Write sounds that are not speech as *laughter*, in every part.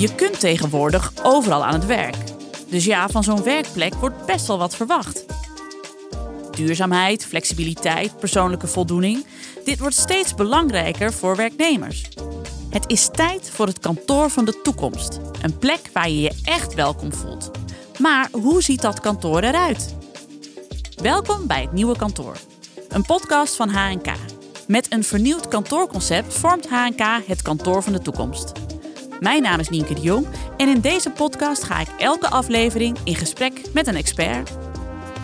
Je kunt tegenwoordig overal aan het werk. Dus ja, van zo'n werkplek wordt best wel wat verwacht. Duurzaamheid, flexibiliteit, persoonlijke voldoening. Dit wordt steeds belangrijker voor werknemers. Het is tijd voor het kantoor van de toekomst. Een plek waar je je echt welkom voelt. Maar hoe ziet dat kantoor eruit? Welkom bij het nieuwe kantoor. Een podcast van HNK. Met een vernieuwd kantoorconcept vormt HNK het kantoor van de toekomst. Mijn naam is Nienke de Jong en in deze podcast ga ik elke aflevering in gesprek met een expert.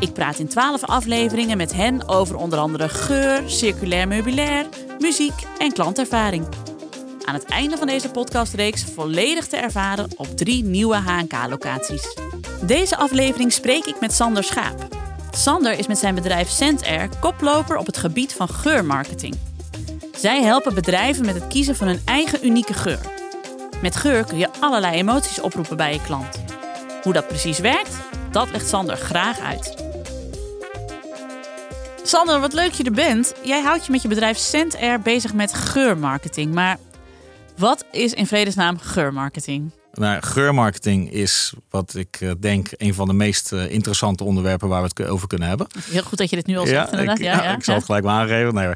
Ik praat in 12 afleveringen met hen over onder andere geur, circulair meubilair, muziek en klantervaring. Aan het einde van deze podcastreeks volledig te ervaren op drie nieuwe HNK-locaties. Deze aflevering spreek ik met Sander Schaap. Sander is met zijn bedrijf ScentAir koploper op het gebied van geurmarketing. Zij helpen bedrijven met het kiezen van hun eigen unieke geur. Met geur kun je allerlei emoties oproepen bij je klant. Hoe dat precies werkt, dat legt Sander graag uit. Sander, wat leuk je er bent. Jij houdt je met je bedrijf ScentAir bezig met geurmarketing. Maar wat is in vredesnaam geurmarketing? Nou, geurmarketing is wat ik uh, denk een van de meest uh, interessante onderwerpen waar we het over kunnen hebben. Heel goed dat je dit nu al zegt. Ja, ik, ja, ja, ik zal het gelijk maar aangeven. Nee,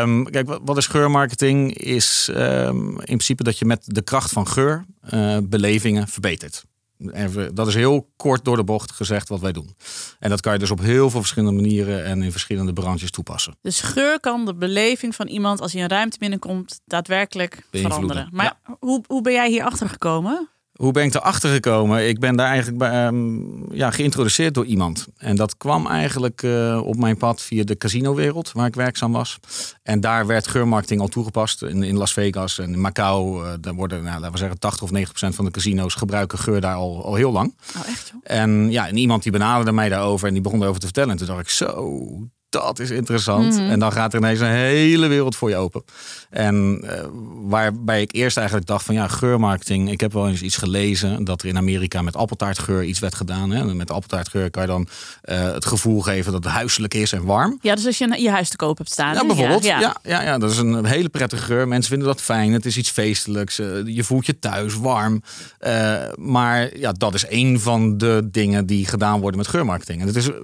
um, kijk, wat is geurmarketing? Is um, in principe dat je met de kracht van geur uh, belevingen verbetert. Even, dat is heel kort door de bocht gezegd wat wij doen. En dat kan je dus op heel veel verschillende manieren en in verschillende branches toepassen. Dus geur kan de beleving van iemand als hij een ruimte binnenkomt daadwerkelijk veranderen. Maar ja. hoe, hoe ben jij hier achter gekomen? Hoe ben ik erachter gekomen? Ik ben daar eigenlijk bij, um, ja, geïntroduceerd door iemand. En dat kwam eigenlijk uh, op mijn pad via de casinowereld, waar ik werkzaam was. En daar werd geurmarketing al toegepast. In, in Las Vegas en in Macau, uh, daar worden, nou, laten we zeggen, 80 of 90 procent van de casino's gebruiken geur daar al, al heel lang. Oh, echt joh? En ja, en iemand die benaderde mij daarover en die begon erover te vertellen. En toen dacht ik, zo, dat is interessant. Mm -hmm. En dan gaat er ineens een hele wereld voor je open. En uh, waarbij ik eerst eigenlijk dacht van ja, geurmarketing. Ik heb wel eens iets gelezen dat er in Amerika met appeltaartgeur iets werd gedaan. Hè. En met appeltaartgeur kan je dan uh, het gevoel geven dat het huiselijk is en warm. Ja, dus als je je huis te koop hebt staan. Ja, bijvoorbeeld. Ja, ja. Ja, ja, dat is een hele prettige geur. Mensen vinden dat fijn. Het is iets feestelijks. Uh, je voelt je thuis warm. maar ja, dat is een van de dingen die gedaan worden met geurmarketing. En het is, er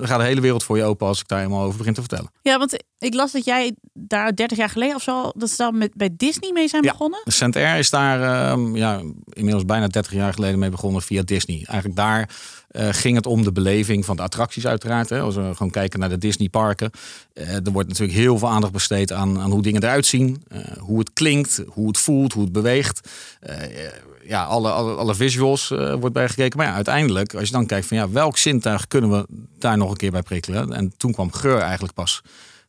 gaat een hele wereld voor je open als ik daar helemaal over begin te vertellen. Ja, want ik las dat jij daar 30 jaar geleden of zo, dat ze dan met, bij Disney mee zijn ja, begonnen. Cent Air is daar uh, ja, inmiddels bijna 30 jaar geleden mee begonnen via Disney. Eigenlijk daar uh, ging het om de beleving van de attracties uiteraard. Hè. Als we gewoon kijken naar de Disney parken. Uh, er wordt natuurlijk heel veel aandacht besteed aan, aan hoe dingen eruit zien. Uh, hoe het klinkt, hoe het voelt, hoe het beweegt. ja, alle, alle, alle visuals wordt bij gekeken. Maar ja, uiteindelijk, als je dan kijkt van ja, welk zintuig kunnen we daar nog een keer bij prikkelen? En toen kwam geur eigenlijk pas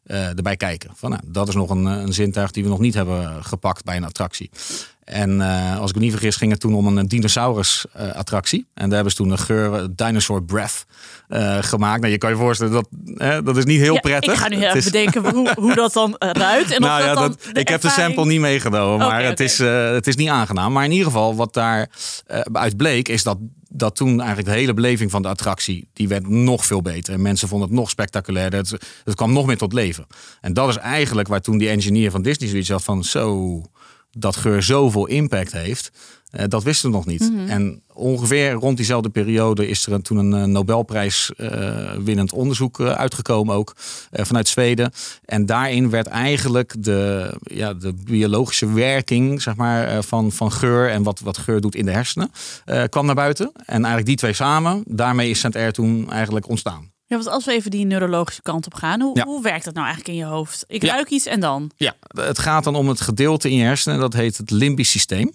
erbij kijken. Van, nou, dat is nog een, een zintuig die we nog niet hebben gepakt bij een attractie. En uh, als ik me niet vergis, ging het toen om een dinosaurus-attractie. Uh, en daar hebben ze toen een geur Dinosaur Breath uh, gemaakt. Nou, je kan je voorstellen, dat, dat is niet heel ja, prettig. Ik ga nu even is... bedenken hoe, hoe dat dan ruikt. En *laughs* nou, of ja, dat dat, ik heb de sample niet meegenomen, maar okay, het, is, het is niet aangenaam. Maar in ieder geval, wat daar uit bleek, is dat dat toen eigenlijk de hele beleving van de attractie, die werd nog veel beter. En mensen vonden het nog spectaculairder. Het, het kwam nog meer tot leven. En dat is eigenlijk waar toen die engineer van Disney zoiets had van zo, dat geur zoveel impact heeft. Uh, dat wisten we nog niet. Mm -hmm. En ongeveer rond diezelfde periode is er toen een uh, Nobelprijs uh, winnend onderzoek uitgekomen ook vanuit Zweden. En daarin werd eigenlijk de, ja, de biologische werking zeg maar, van, van geur en wat, wat geur doet in de hersenen kwam naar buiten. En eigenlijk die twee samen, daarmee is Saint-Air toen eigenlijk ontstaan. Ja, want als we even die neurologische kant op gaan, hoe, ja. hoe werkt dat nou eigenlijk in je hoofd? Ik ja. ruik iets en dan? Ja, het gaat dan om het gedeelte in je hersenen, dat heet het limbisch systeem.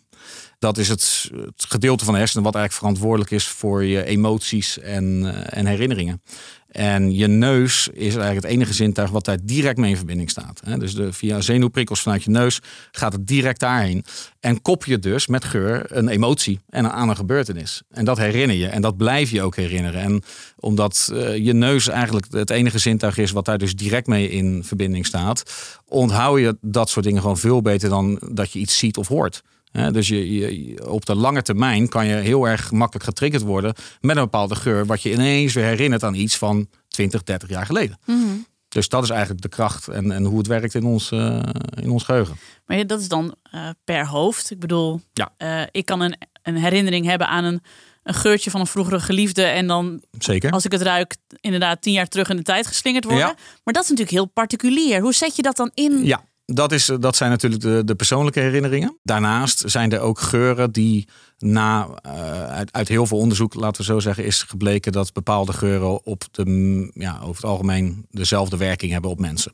Dat is het, gedeelte van de hersenen wat eigenlijk verantwoordelijk is voor je emoties en, uh, en herinneringen. En je neus is eigenlijk het enige zintuig wat daar direct mee in verbinding staat. Dus de, via zenuwprikkels vanuit je neus gaat het direct daarheen. En kop je dus met geur een emotie en aan een gebeurtenis. En dat herinner je en dat blijf je ook herinneren. En omdat uh, je neus eigenlijk het enige zintuig is wat daar dus direct mee in verbinding staat, onthoud je dat soort dingen gewoon veel beter dan dat je iets ziet of hoort. Dus je, je, op de lange termijn kan je heel erg makkelijk getriggerd worden met een bepaalde geur, wat je ineens weer herinnert aan iets van 20, 30 jaar geleden. Mhm. Mm -hmm. Dus dat is eigenlijk de kracht en, en hoe het werkt in ons, uh, in ons geheugen. Maar dat is dan uh, per hoofd. Ik bedoel, ja. uh, ik kan een een herinnering hebben aan een, een geurtje van een vroegere geliefde. En dan, Zeker. als ik het ruik, inderdaad tien jaar terug in de tijd geslingerd worden. Ja. Maar dat is natuurlijk heel particulier. Hoe zet je dat dan in? Ja, dat, is, dat zijn natuurlijk de, de persoonlijke herinneringen. Daarnaast zijn er ook geuren die na, eh, uit, uit heel veel onderzoek, laten we zo zeggen, is gebleken dat bepaalde geuren op de, ja, over het algemeen dezelfde werking hebben op mensen.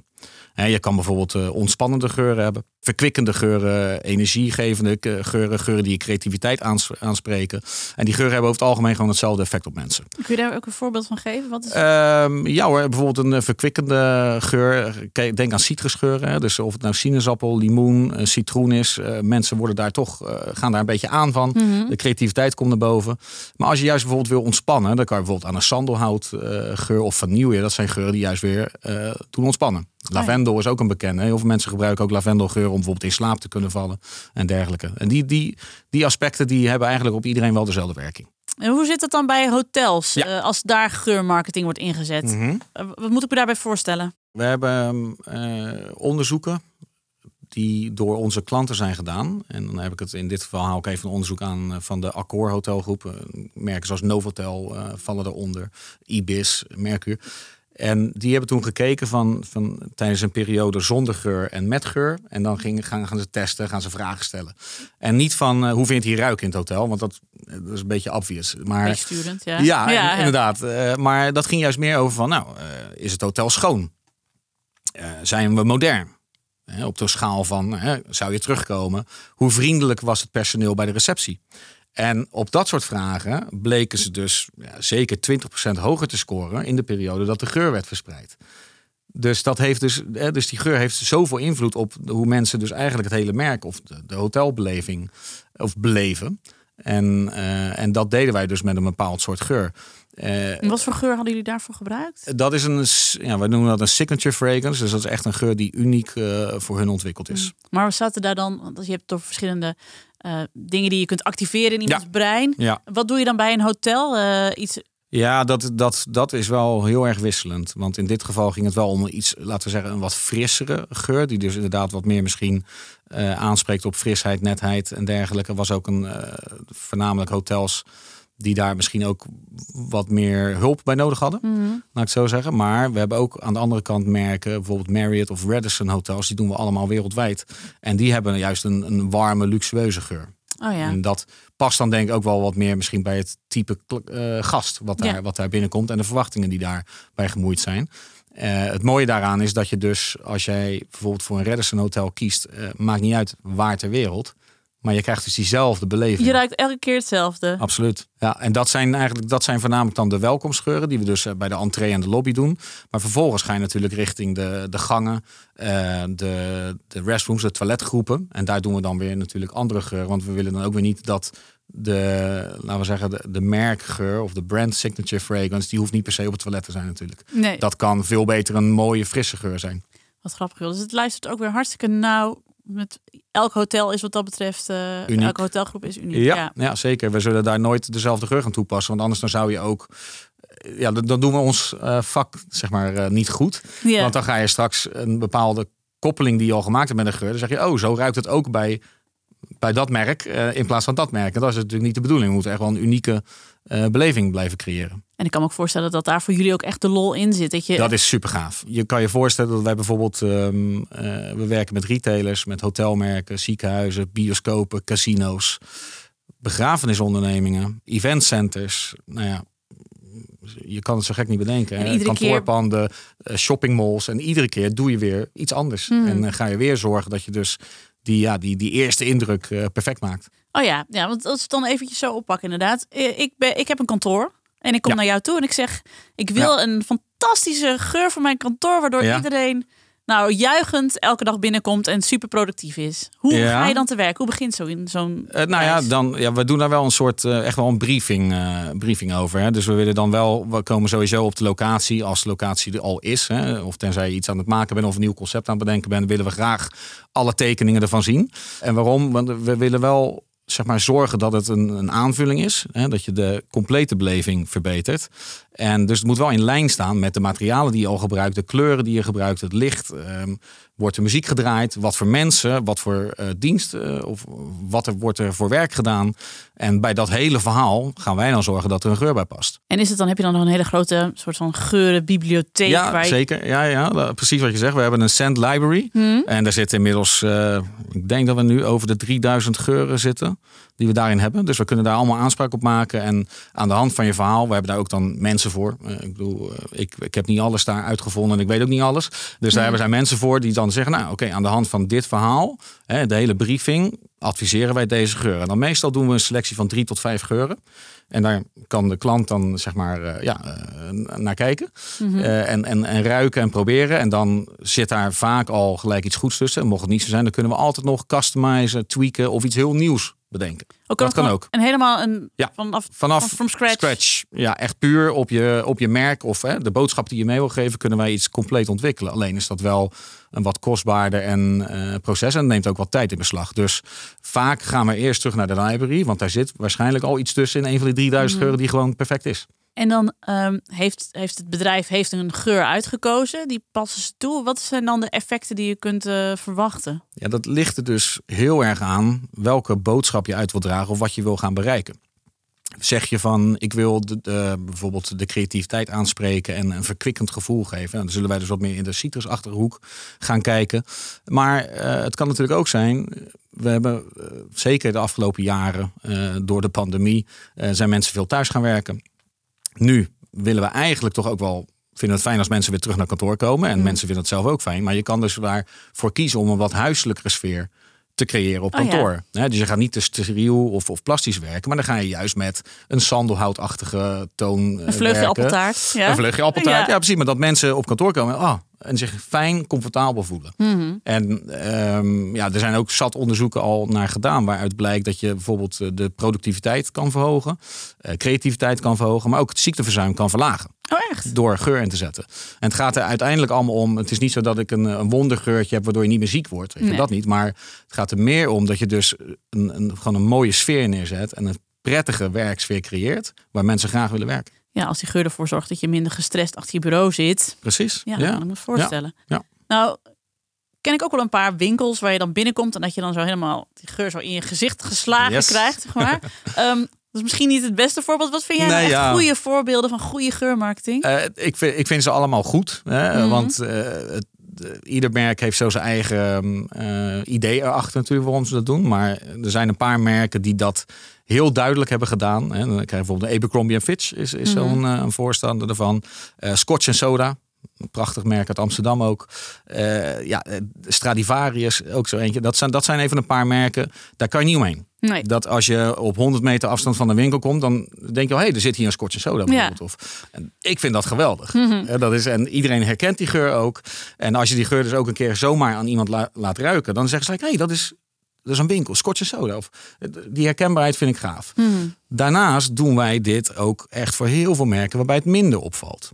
Je kan bijvoorbeeld eh, ontspannende geuren hebben, verkwikkende geuren, energiegevende ge- geuren, geuren die je creativiteit aans- aanspreken. En die geuren hebben over het algemeen gewoon hetzelfde effect op mensen. Kun je daar ook een voorbeeld van geven? Wat is... Ehm, ja hoor, bijvoorbeeld een eh, verkwikkende geur. Denk aan citrusgeuren. Dus of het nou sinaasappel, limoen, eh, citroen is. mensen worden daar toch, gaan daar een beetje aan van. Mhm. De creativiteit komt naar boven. Maar als je juist bijvoorbeeld wil ontspannen, dan kan je bijvoorbeeld aan een sandelhout eh, geur of vanille. Dat zijn geuren die juist weer eh, doen ontspannen. Lavendel is ook een bekende. Heel veel mensen gebruiken ook lavendelgeur om bijvoorbeeld in slaap te kunnen vallen en dergelijke. En die, die, die aspecten die hebben eigenlijk op iedereen wel dezelfde werking. En hoe zit het dan bij hotels? Ja. eh, als daar geurmarketing wordt ingezet. Mhm. Eh, wat moet ik me daarbij voorstellen? We hebben eh, onderzoeken die door onze klanten zijn gedaan. En dan heb ik het in dit geval haal ik even een onderzoek aan van de Accor hotelgroep. Merken zoals Novotel vallen eronder, Ibis, Mercure. En die hebben toen gekeken van, van tijdens een periode zonder geur en met geur. En dan ging, gaan, gaan ze testen, gaan ze vragen stellen. En niet van eh, hoe vindt hij ruik in het hotel, want dat, dat is een beetje obvious. Maar ja. ja, ja, in- inderdaad. Eh, maar dat ging juist meer over van, nou, eh, is het hotel schoon? Eh, zijn we modern? Op de schaal van, zou je terugkomen? Hoe vriendelijk was het personeel bij de receptie? En op dat soort vragen bleken ze dus ja, zeker 20% hoger te scoren in de periode dat de geur werd verspreid. Dus, dat heeft dus, hè, dus die geur heeft zoveel invloed op hoe mensen dus eigenlijk het hele merk of de, de hotelbeleving of beleven. En, eh, en dat deden wij dus met een bepaald soort geur. En Wat voor geur hadden jullie daarvoor gebruikt? dat is een, ja, wij noemen dat een signature fragrance. Dus dat is echt een geur die uniek eh, voor hun ontwikkeld is. Maar we zaten daar dan, want je hebt toch verschillende eh, dingen die je kunt activeren in iemands Ja. brein. Ja, Wat doe je dan bij een hotel? Eh, iets, ja dat, dat, dat is wel heel erg wisselend. Want in dit geval ging het wel om iets, laten we zeggen, een wat frissere geur. Die dus inderdaad wat meer misschien eh, aanspreekt op frisheid, netheid en dergelijke. Er was ook een, voornamelijk hotels die daar misschien ook wat meer hulp bij nodig hadden. laat ik het zo zeggen. Maar we hebben ook aan de andere kant merken, bijvoorbeeld Marriott of Radisson hotels, die doen we allemaal wereldwijd. En die hebben juist een, een warme, luxueuze geur. oh ja. En dat past dan denk ik ook wel wat meer misschien bij het type eh, gast wat daar, Ja. wat daar binnenkomt en de verwachtingen die daarbij gemoeid zijn. Eh, het mooie daaraan is dat je dus, als jij bijvoorbeeld voor een Radisson hotel kiest, eh, maakt niet uit waar ter wereld, maar je krijgt dus diezelfde beleving. Je ruikt elke keer hetzelfde. Absoluut. Ja, en dat zijn eigenlijk dat zijn voornamelijk dan de welkomstgeuren die we dus eh, bij de entree en de lobby doen. Maar vervolgens ga je natuurlijk richting de, de gangen, eh, de, de restrooms, de toiletgroepen. En daar doen we dan weer natuurlijk andere geuren. Want we willen dan ook weer niet dat de, laten we zeggen, de, de merkgeur of de brand signature fragrance, die hoeft niet per se op het toilet te zijn natuurlijk. Nee, Dat kan veel beter een mooie, frisse geur zijn. wat grappig. Dus het luistert ook weer hartstikke nauw. Met elk hotel is wat dat betreft, Uniek. elke hotelgroep is uniek. Ja, Ja. ja. zeker. We zullen daar nooit dezelfde geur gaan toepassen. Want anders dan zou je ook. eh, Ja, dan, doen we ons eh, vak zeg maar niet goed. Want dan ga je straks een bepaalde koppeling die je al gemaakt hebt met een geur. Dan zeg je, oh, zo ruikt het ook bij, bij dat merk eh, in plaats van dat merk. En dat is natuurlijk niet de bedoeling. We moeten echt wel een unieke eh, beleving blijven creëren. En ik kan me ook voorstellen dat daar voor jullie ook echt de lol in zit. Dat je, Dat is super gaaf. Je kan je voorstellen dat wij bijvoorbeeld, ehm, eh, we werken met retailers, met hotelmerken, ziekenhuizen, bioscopen, casino's, begrafenisondernemingen, eventcenters. Nou ja, je kan het zo gek niet bedenken. En keer- Kantoorpanden, eh, shoppingmalls. En iedere keer doe je weer iets anders. Hmm. En dan ga je weer zorgen dat je dus die, ja, die, die eerste indruk eh, perfect maakt. Oh ja, ja, want als we het dan eventjes zo oppakken inderdaad. Eh, Ik, ben, ik heb een kantoor en ik kom Ja. naar jou toe en ik zeg... ik wil een fantastische geur voor mijn kantoor... waardoor Ja. iedereen nou juichend elke dag binnenkomt en super productief is. Hoe Ja. ga je dan te werk? Hoe begint zo in zo'n Eh, nou ja, dan, ja, we doen daar wel een soort, eh, echt wel een briefing, eh, briefing over. Hè. Dus we willen dan wel, we komen sowieso op de locatie, als de locatie er al is. Hè. Of tenzij je iets aan het maken bent of een nieuw concept aan het bedenken bent, willen we graag alle tekeningen ervan zien. En waarom? Want we willen wel zeg maar, zorgen dat het een, een aanvulling is. Hè, dat je de complete beleving verbetert. En dus het moet wel in lijn staan met de materialen die je al gebruikt, de kleuren die je gebruikt, het licht. Ehm, wordt er muziek gedraaid? Wat voor mensen? Wat voor uh, diensten? Of wat er, wordt er voor werk gedaan? En bij dat hele verhaal gaan wij dan zorgen dat er een geur bij past. En is het dan, heb je dan nog een hele grote soort van geurenbibliotheek? Ja, waar je... zeker. Ja, ja, precies wat je zegt. We hebben een scent library. Hmm. En daar zitten inmiddels, uh, ik denk dat we nu over de 3000 geuren zitten die we daarin hebben. Dus we kunnen daar allemaal aanspraak op maken. En aan de hand van je verhaal, we hebben daar ook dan mensen voor. Uh, ik bedoel, ik, ik heb niet alles daar uitgevonden en ik weet ook niet alles. Dus daar hebben zijn mensen voor die dan zeggen, nou oké, aan de hand van dit verhaal, hè, de hele briefing, adviseren wij deze geuren. En dan meestal doen we een selectie van drie tot vijf geuren. En daar kan de klant dan zeg maar uh, ja, uh, naar kijken. Mm -hmm. uh, en, en, en ruiken en proberen. En dan zit daar vaak al gelijk iets goeds tussen. En mocht het niet zo zijn, dan kunnen we altijd nog customizen, tweaken of iets heel nieuws bedenken. Ook dat kan ook. En helemaal een ja, vanaf, vanaf from scratch. scratch. Ja, echt puur op je, op je merk of hè, de boodschap die je mee wil geven, kunnen wij iets compleet ontwikkelen. Alleen is dat wel een wat kostbaarder en uh, proces en neemt ook wat tijd in beslag. Dus vaak gaan we eerst terug naar de library, want daar zit waarschijnlijk al iets tussen in een van die 3000 mm. geuren die gewoon perfect is. En dan um, heeft, heeft het bedrijf heeft een geur uitgekozen, die passen ze toe. Wat zijn dan de effecten die je kunt uh, verwachten? Ja, dat ligt er dus heel erg aan welke boodschap je uit wil dragen of wat je wil gaan bereiken. Zeg je van ik wil de, bijvoorbeeld de creativiteit aanspreken en een verkwikkend gevoel geven. Nou, dan zullen wij dus wat meer in de citrusachtige hoek gaan kijken. Maar uh, het kan natuurlijk ook zijn. We hebben uh, zeker de afgelopen jaren door de pandemie zijn mensen veel thuis gaan werken. Nu willen we eigenlijk toch ook wel vinden het fijn als mensen weer terug naar kantoor komen. En mm. mensen vinden het zelf ook fijn. Maar je kan dus daarvoor kiezen om een wat huiselijkere sfeer te creëren op kantoor. Oh, ja. dus je gaat niet te steriel of, of plastisch werken, maar dan ga je juist met een sandelhoutachtige toon. Een vleugje appeltaart. Ja. Een vleugje appeltaart. Ja. ja. precies. Maar dat mensen op kantoor komen. Ah, en zich fijn, comfortabel voelen. Mhm. En um, ja, er zijn ook zat onderzoeken al naar gedaan, waaruit blijkt dat je bijvoorbeeld eh, de productiviteit kan verhogen, uh, creativiteit kan verhogen, maar ook het ziekteverzuim kan verlagen. Oh, echt? Door geur in te zetten. En het gaat er uiteindelijk allemaal om. Het is niet zo dat ik een, een wondergeurtje heb waardoor je niet meer ziek wordt. Ik nee. dat niet. Maar het gaat er meer om dat je dus een, een, gewoon een mooie sfeer neerzet en een prettige werksfeer creëert waar mensen graag willen werken ja, als die geur ervoor zorgt dat je minder gestrest achter je bureau zit. Precies. Ja, ja. kan ik me voorstellen. Ja. Nou, ken ik ook wel een paar winkels waar je dan binnenkomt en dat je dan zo helemaal die geur zo in je gezicht geslagen krijgt, zeg maar. um, *laughs* dat is misschien niet het beste voorbeeld. Wat vind jij nou echt goede voorbeelden van goede geurmarketing? Uh, ik, vind, ik vind ze allemaal goed. Hè? Mm. Want uh, het, ieder merk heeft zo zijn eigen uh, idee erachter natuurlijk waarom ze dat doen. Maar er zijn een paar merken die dat heel duidelijk hebben gedaan. En dan krijg je bijvoorbeeld de Abercrombie Fitch is, is mm -hmm. zo'n uh, voorstander ervan. Uh, Scotch en Soda. Een prachtig merk uit Amsterdam ook. Uh, ja, Stradivarius ook zo eentje. Dat zijn, dat zijn even een paar merken. Daar kan je niet omheen. Nee. Dat als je op 100 meter afstand van de winkel komt, dan denk je, oh, hé, hey, er zit hier een Scotch en Soda bijvoorbeeld. Ja. Of, en ik vind dat geweldig. Mm -hmm. dat is, en iedereen herkent die geur ook. En als je die geur dus ook een keer zomaar aan iemand la, laat ruiken, dan zeggen ze, hé, hey, dat is is een winkel, Scotch soda. Of, die herkenbaarheid vind ik gaaf. Hmm. Daarnaast doen wij dit ook echt voor heel veel merken waarbij het minder opvalt.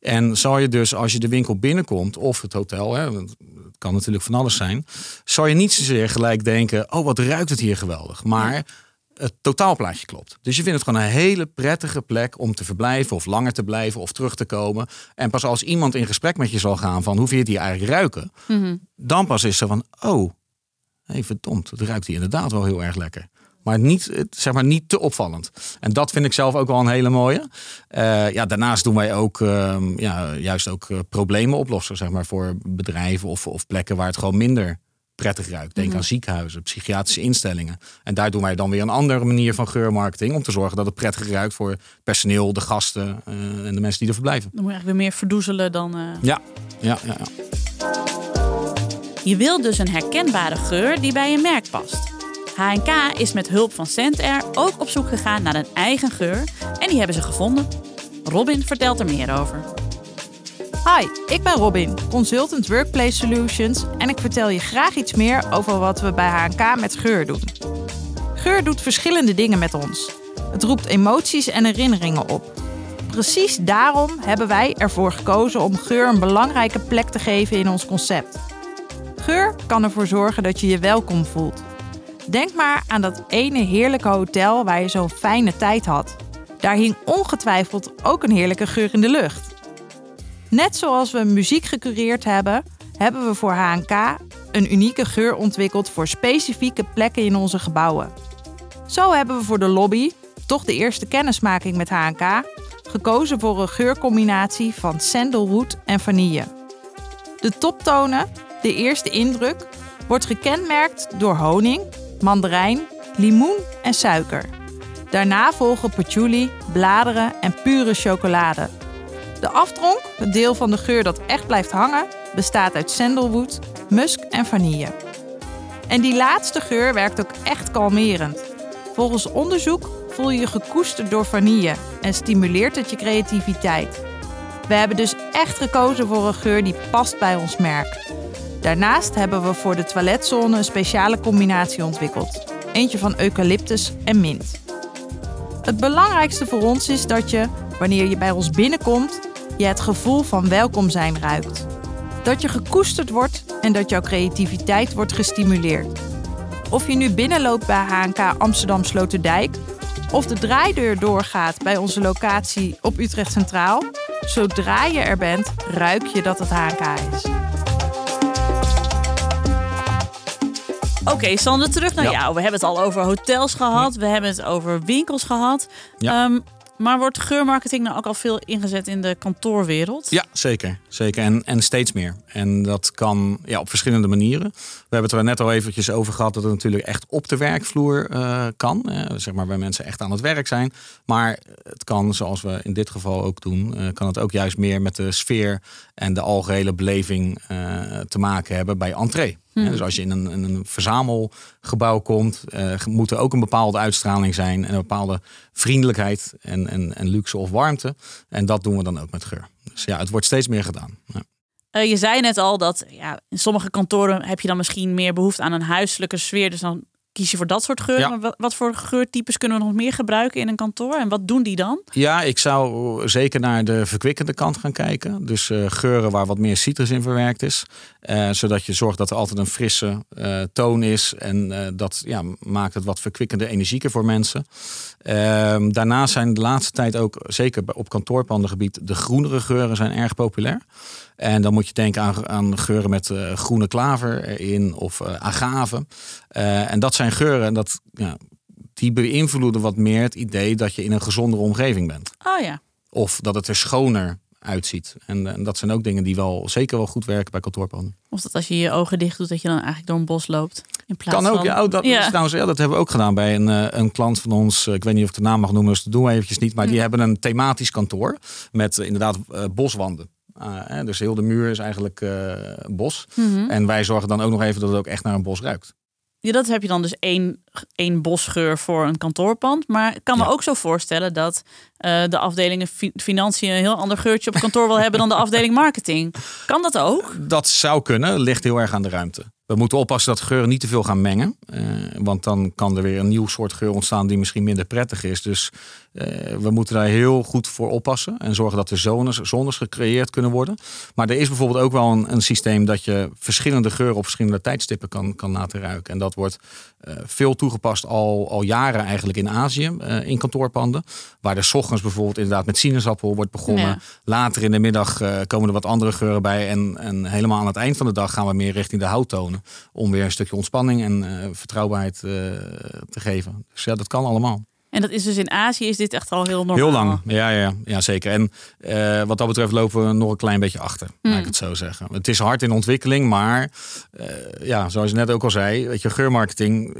En zal je dus als je de winkel binnenkomt of het hotel, hè, het kan natuurlijk van alles zijn, zal je niet zozeer gelijk denken: oh wat ruikt het hier geweldig. Maar het totaalplaatje klopt. Dus je vindt het gewoon een hele prettige plek om te verblijven of langer te blijven of terug te komen. En pas als iemand in gesprek met je zal gaan van hoe vind je het hier eigenlijk ruiken, hmm. dan pas is er van oh hey, verdomd, het ruikt hier inderdaad wel heel erg lekker. Maar niet, zeg maar niet te opvallend. En dat vind ik zelf ook wel een hele mooie. Uh, ja, daarnaast doen wij ook uh, ja, juist ook uh, problemen oplossen, zeg maar, voor bedrijven of, of plekken waar het gewoon minder prettig ruikt. Denk Mhm. aan ziekenhuizen, psychiatrische instellingen. En daar doen wij dan weer een andere manier van geurmarketing om te zorgen dat het prettig ruikt voor het personeel, de gasten eh, en de mensen die er verblijven. Dan moet je eigenlijk weer meer verdoezelen dan. eh, Ja, ja, ja. ja. Je wilt dus een herkenbare geur die bij je merk past. H&K is met hulp van Scentair ook op zoek gegaan naar een eigen geur en die hebben ze gevonden. Robin vertelt er meer over. Hi, ik ben Robin, consultant Workplace Solutions en ik vertel je graag iets meer over wat we bij H&K met geur doen. Geur doet verschillende dingen met ons. Het roept emoties en herinneringen op. Precies daarom hebben wij ervoor gekozen om geur een belangrijke plek te geven in ons concept. Geur kan ervoor zorgen dat je je welkom voelt. Denk maar aan dat ene heerlijke hotel waar je zo'n fijne tijd had. Daar hing ongetwijfeld ook een heerlijke geur in de lucht. Net zoals we muziek gecureerd hebben, hebben we voor HNK een unieke geur ontwikkeld voor specifieke plekken in onze gebouwen. Zo hebben we voor de lobby, toch de eerste kennismaking met HNK, gekozen voor een geurcombinatie van sandalwood en vanille. De toptonen, de eerste indruk, wordt gekenmerkt door honing, mandarijn, limoen en suiker. Daarna volgen patchouli, bladeren en pure chocolade. De aftronk, het deel van de geur dat echt blijft hangen, bestaat uit sandalwood, musk en vanille. En die laatste geur werkt ook echt kalmerend. Volgens onderzoek voel je je gekoesterd door vanille en stimuleert het je creativiteit. We hebben dus echt gekozen voor een geur die past bij ons merk. Daarnaast hebben we voor de toiletzone een speciale combinatie ontwikkeld. Eentje van eucalyptus en mint. Het belangrijkste voor ons is dat je, wanneer je bij ons binnenkomt, je het gevoel van welkom zijn ruikt. Dat je gekoesterd wordt en dat jouw creativiteit wordt gestimuleerd. Of je nu binnenloopt bij HNK Amsterdam Sloterdijk of de draaideur doorgaat bij onze locatie op Utrecht Centraal, zodra je er bent, ruik je dat het HNK is. Oké, Sander, terug naar Ja. jou. We hebben het al over hotels gehad, we hebben het over winkels gehad. Ja. Ehm, maar wordt geurmarketing nou ook al veel ingezet in de kantoorwereld? Ja, zeker. zeker. En, en steeds meer. En dat kan ja, op verschillende manieren. We hebben het er net al eventjes over gehad dat het natuurlijk echt op de werkvloer eh, kan. Eh, zeg maar waar mensen echt aan het werk zijn. Maar het kan, zoals we in dit geval ook doen, eh, kan het ook juist meer met de sfeer en de algehele beleving eh, te maken hebben bij entree. Hmm. Dus als je in een, in een verzamelgebouw komt, eh, moet er ook een bepaalde uitstraling zijn en een bepaalde vriendelijkheid en, en, en luxe of warmte. En dat doen we dan ook met geur. Dus ja, het wordt steeds meer gedaan. Ja. Eh, je zei net al dat ja, in sommige kantoren heb je dan misschien meer behoefte aan een huiselijke sfeer. Dus dan kies je voor dat soort geuren. Ja. Maar wat, voor geurtypes kunnen we nog meer gebruiken in een kantoor? En wat doen die dan? Ja, ik zou zeker naar de verkwikkende kant gaan kijken. Dus eh, geuren waar wat meer citrus in verwerkt is. Eh, zodat je zorgt dat er altijd een frisse eh, toon is. En dat ja, maakt het wat verkwikkende energieker voor mensen. Ehm, daarnaast zijn de laatste tijd ook, zeker op kantoorpandengebied, de groenere geuren zijn erg populair. En dan moet je denken aan, aan geuren met eh, groene klaver erin of eh, agave. Eh, en dat zijn geuren en dat, ja, die beïnvloeden wat meer het idee dat je in een gezondere omgeving bent. Oh ja. Of dat het er schoner uitziet. En, en dat zijn ook dingen die wel zeker wel goed werken bij kantoorpanden. Of dat als je je ogen dicht doet, dat je dan eigenlijk door een bos loopt. In plaats Kan ook, van... ja, oh, dat, Ja. Is trouwens, ja, dat hebben we ook gedaan bij een, een klant van ons. Ik weet niet of ik de naam mag noemen, dus dat doen we eventjes niet. Maar die hebben een thematisch kantoor met inderdaad boswanden. Hè, dus heel de muur is eigenlijk eh, bos. Mhm. En wij zorgen dan ook nog even dat het ook echt naar een bos ruikt. Ja, dat heb je dan dus één, één bosgeur voor een kantoorpand. Maar ik kan me Ja. ook zo voorstellen dat eh, de afdelingen fi- financiën een heel ander geurtje op kantoor wil hebben dan de afdeling marketing. Kan dat ook? Dat zou kunnen, ligt heel erg aan de ruimte. We moeten oppassen dat geuren niet te veel gaan mengen. eh, want dan kan er weer een nieuw soort geur ontstaan die misschien minder prettig is. Dus eh, we moeten daar heel goed voor oppassen. En zorgen dat er zones, zones gecreëerd kunnen worden. Maar er is bijvoorbeeld ook wel een, een systeem dat je verschillende geuren op verschillende tijdstippen kan, kan laten ruiken. En dat wordt eh, veel toegepast al, al jaren eigenlijk in Azië, in kantoorpanden. Waar er 's ochtends bijvoorbeeld inderdaad met sinaasappel wordt begonnen. Ja. Later in de middag komen er wat andere geuren bij. En, en helemaal aan het eind van de dag gaan we meer richting de houttonen. Om weer een stukje ontspanning en eh, vertrouwbaarheid eh, te geven. Dus ja, dat kan allemaal. En dat is dus in Azië is dit echt al heel normaal. Heel lang, ja, ja, ja zeker. En eh, wat dat betreft lopen we nog een klein beetje achter, laat Hmm. ik het zo zeggen. Het is hard in ontwikkeling, maar ja, zoals je net ook al zei, weet je, geurmarketing,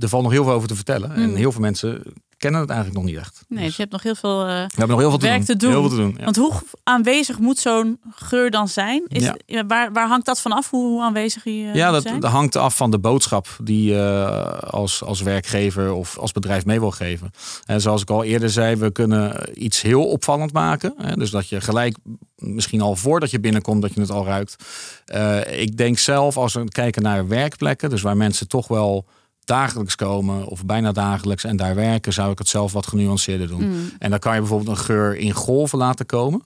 er valt nog heel veel over te vertellen. En Hmm. heel veel mensen kennen het eigenlijk nog niet echt. Nee, dus Dus je hebt nog heel veel. eh, we hebben nog heel veel te werk doen. te doen. Heel veel te doen. Ja. Want hoe aanwezig moet zo'n geur dan zijn? Is, Ja. ja, waar, waar hangt dat vanaf? Hoe, hoe aanwezig je Ja, moet dat, zijn? dat hangt af van de boodschap die je als, als werkgever of als bedrijf mee wil geven. En zoals ik al eerder zei, we kunnen iets heel opvallend maken. Hè, Dus dat je gelijk, misschien al voordat je binnenkomt, dat je het al ruikt. Eh, ik denk zelf, als we kijken naar werkplekken, dus waar mensen toch wel dagelijks komen of bijna dagelijks en daar werken, zou ik het zelf wat genuanceerder doen. Mm. En dan kan je bijvoorbeeld een geur in golven laten komen.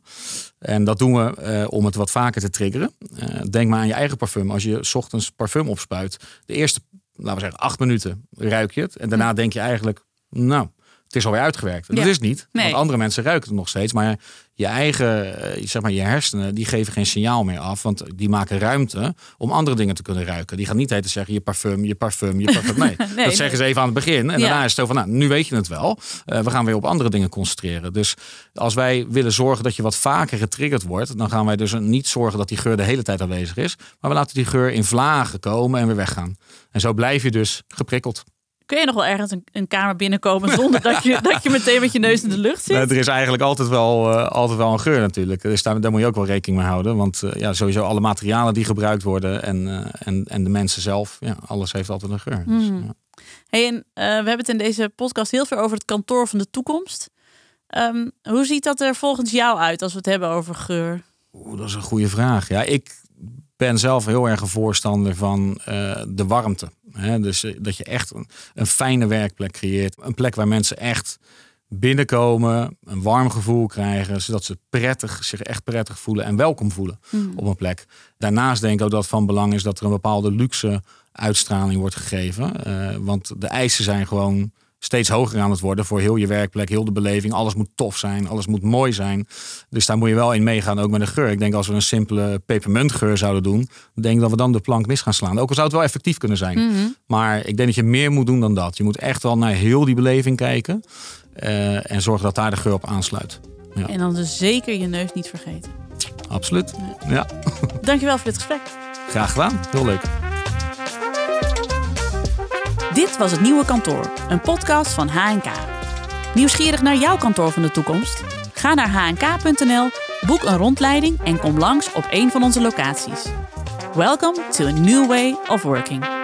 En dat doen we eh, om het wat vaker te triggeren. Eh, denk maar aan je eigen parfum. Als je 's ochtends parfum opspuit, de eerste, laten we zeggen, acht minuten ruik je het. En daarna denk je eigenlijk, nou, het is alweer uitgewerkt. Ja. Dat is niet, Nee. want andere mensen ruiken het nog steeds. Maar je eigen, eh, zeg maar, je hersenen, die geven geen signaal meer af. Want die maken ruimte om andere dingen te kunnen ruiken. Die gaan niet heten zeggen, je parfum, je parfum, je parfum. *laughs* Nee, Nee, dat zeggen ze even aan het begin. En Ja. daarna is het zo van, nou, nu weet je het wel. Eh, we gaan weer op andere dingen concentreren. Dus als wij willen zorgen dat je wat vaker getriggerd wordt... dan gaan wij dus niet zorgen dat die geur de hele tijd aanwezig is. Maar we laten die geur in vlagen komen en weer weggaan. En zo blijf je dus geprikkeld. Kun je nog wel ergens een, een kamer binnenkomen zonder dat je, dat je meteen met je neus in de lucht zit? Nou, er is eigenlijk altijd wel, eh, altijd wel een geur natuurlijk. Dus daar, daar moet je ook wel rekening mee houden. Want eh, ja, sowieso alle materialen die gebruikt worden en, eh, en, en de mensen zelf, ja, alles heeft altijd een geur. Dus, Mhm. ja. Hey, en, we hebben het in deze podcast heel veel over het kantoor van de toekomst. Ehm, hoe ziet dat er volgens jou uit als we het hebben over geur? Oeh, dat is een goede vraag. Ja, ik ben zelf heel erg een voorstander van eh, de warmte. Hè? Dus eh, dat je echt een, een fijne werkplek creëert. Een plek waar mensen echt binnenkomen, een warm gevoel krijgen, zodat ze prettig, zich echt prettig voelen en welkom voelen op een plek. Daarnaast denk ik ook dat het van belang is dat er een bepaalde luxe uitstraling wordt gegeven. Eh, want de eisen zijn gewoon steeds hoger aan het worden voor heel je werkplek, heel de beleving. Alles moet tof zijn, alles moet mooi zijn. Dus daar moet je wel in meegaan, ook met de geur. Ik denk als we een simpele pepermuntgeur zouden doen, denk ik dat we dan de plank mis gaan slaan. Ook al zou het wel effectief kunnen zijn. Mhm. Maar ik denk dat je meer moet doen dan dat. Je moet echt wel naar heel die beleving kijken. eh, en zorgen dat daar de geur op aansluit. En dan dus zeker je neus niet vergeten. Absoluut. Ja, Dankjewel voor dit gesprek. graag gedaan. Heel leuk. Dit was het Nieuwe Kantoor, een podcast van HNK. Nieuwsgierig naar jouw kantoor van de toekomst? Ga naar hnk.nl, boek een rondleiding en kom langs op een van onze locaties. Welcome to a new way of working.